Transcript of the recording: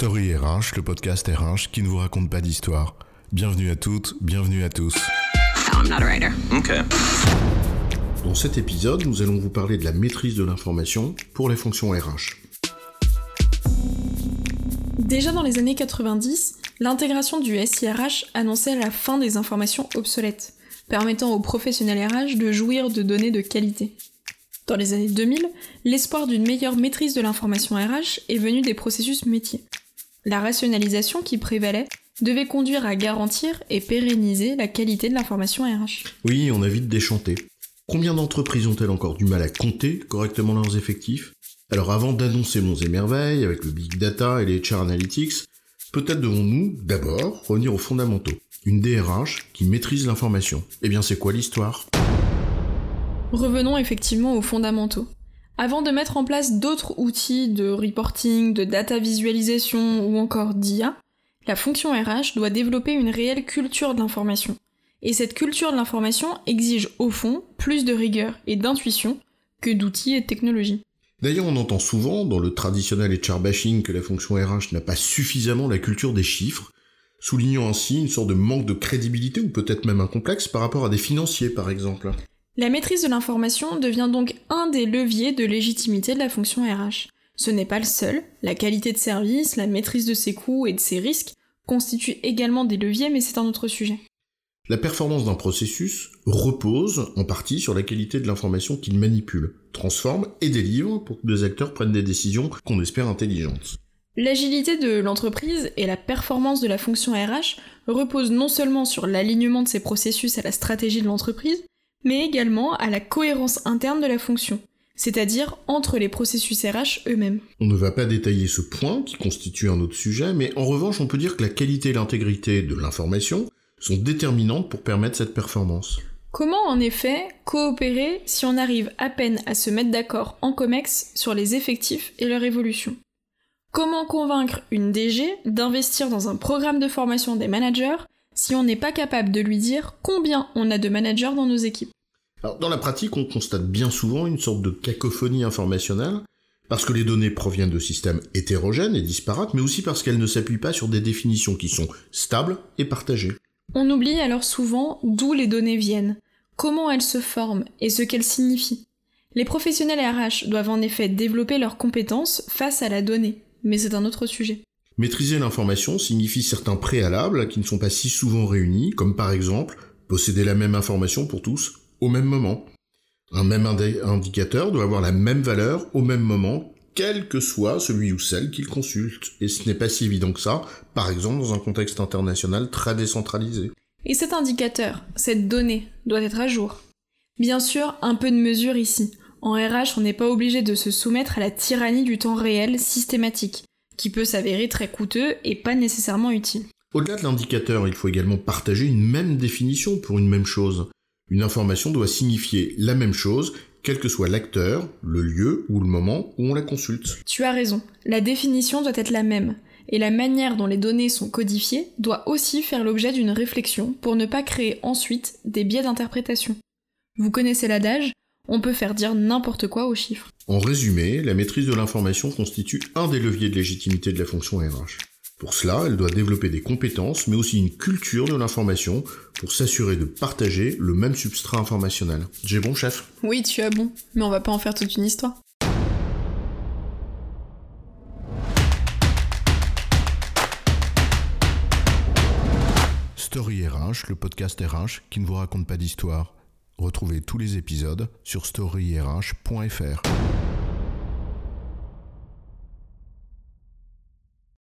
Story RH, le podcast RH qui ne vous raconte pas d'histoire. Bienvenue à toutes, bienvenue à tous. I'm not a writer. Okay. Dans cet épisode, nous allons vous parler de la maîtrise de l'information pour les fonctions RH. Déjà dans les années 90, l'intégration du SIRH annonçait la fin des informations obsolètes, permettant aux professionnels RH de jouir de données de qualité. Dans les années 2000, l'espoir d'une meilleure maîtrise de l'information RH est venu des processus métiers. La rationalisation qui prévalait devait conduire à garantir et pérenniser la qualité de l'information RH. Oui, on a vite déchanté. Combien d'entreprises ont-elles encore du mal à compter correctement leurs effectifs? Alors avant d'annoncer monts et merveilles avec le big data et les HR analytics, peut-être devons-nous d'abord revenir aux fondamentaux. Une DRH qui maîtrise l'information. Eh bien c'est quoi l'histoire? Revenons effectivement aux fondamentaux. Avant de mettre en place d'autres outils de reporting, de data visualisation ou encore d'IA, la fonction RH doit développer une réelle culture de l'information. Et cette culture de l'information exige au fond plus de rigueur et d'intuition que d'outils et de technologies. D'ailleurs, on entend souvent dans le traditionnel HR bashing que la fonction RH n'a pas suffisamment la culture des chiffres, soulignant ainsi une sorte de manque de crédibilité ou peut-être même un complexe par rapport à des financiers par exemple. La maîtrise de l'information devient donc un des leviers de légitimité de la fonction RH. Ce n'est pas le seul, la qualité de service, la maîtrise de ses coûts et de ses risques constituent également des leviers, mais c'est un autre sujet. La performance d'un processus repose en partie sur la qualité de l'information qu'il manipule, transforme et délivre pour que les acteurs prennent des décisions qu'on espère intelligentes. L'agilité de l'entreprise et la performance de la fonction RH reposent non seulement sur l'alignement de ces processus à la stratégie de l'entreprise, mais également à la cohérence interne de la fonction, c'est-à-dire entre les processus RH eux-mêmes. On ne va pas détailler ce point qui constitue un autre sujet, mais en revanche on peut dire que la qualité et l'intégrité de l'information sont déterminantes pour permettre cette performance. Comment en effet coopérer si on arrive à peine à se mettre d'accord en COMEX sur les effectifs et leur évolution? Comment convaincre une DG d'investir dans un programme de formation des managers si on n'est pas capable de lui dire combien on a de managers dans nos équipes. Alors, dans la pratique, on constate bien souvent une sorte de cacophonie informationnelle, parce que les données proviennent de systèmes hétérogènes et disparates, mais aussi parce qu'elles ne s'appuient pas sur des définitions qui sont stables et partagées. On oublie alors souvent d'où les données viennent, comment elles se forment et ce qu'elles signifient. Les professionnels RH doivent en effet développer leurs compétences face à la donnée, mais c'est un autre sujet. Maîtriser l'information signifie certains préalables qui ne sont pas si souvent réunis, comme par exemple posséder la même information pour tous au même moment. Un même indicateur doit avoir la même valeur au même moment, quel que soit celui ou celle qu'il consulte. Et ce n'est pas si évident que ça, par exemple dans un contexte international très décentralisé. Et cet indicateur, cette donnée, doit être à jour. Bien sûr, un peu de mesure ici. En RH, on n'est pas obligé de se soumettre à la tyrannie du temps réel systématique qui peut s'avérer très coûteux et pas nécessairement utile. Au-delà de l'indicateur, il faut également partager une même définition pour une même chose. Une information doit signifier la même chose, quel que soit l'acteur, le lieu ou le moment où on la consulte. Tu as raison, la définition doit être la même, et la manière dont les données sont codifiées doit aussi faire l'objet d'une réflexion pour ne pas créer ensuite des biais d'interprétation. Vous connaissez l'adage on peut faire dire n'importe quoi aux chiffres. En résumé, la maîtrise de l'information constitue un des leviers de légitimité de la fonction RH. Pour cela, elle doit développer des compétences, mais aussi une culture de l'information pour s'assurer de partager le même substrat informationnel. J'ai bon, chef? Oui, tu as bon, mais on va pas en faire toute une histoire. Story RH, le podcast RH qui ne vous raconte pas d'histoire. Retrouvez tous les épisodes sur storyrh.fr.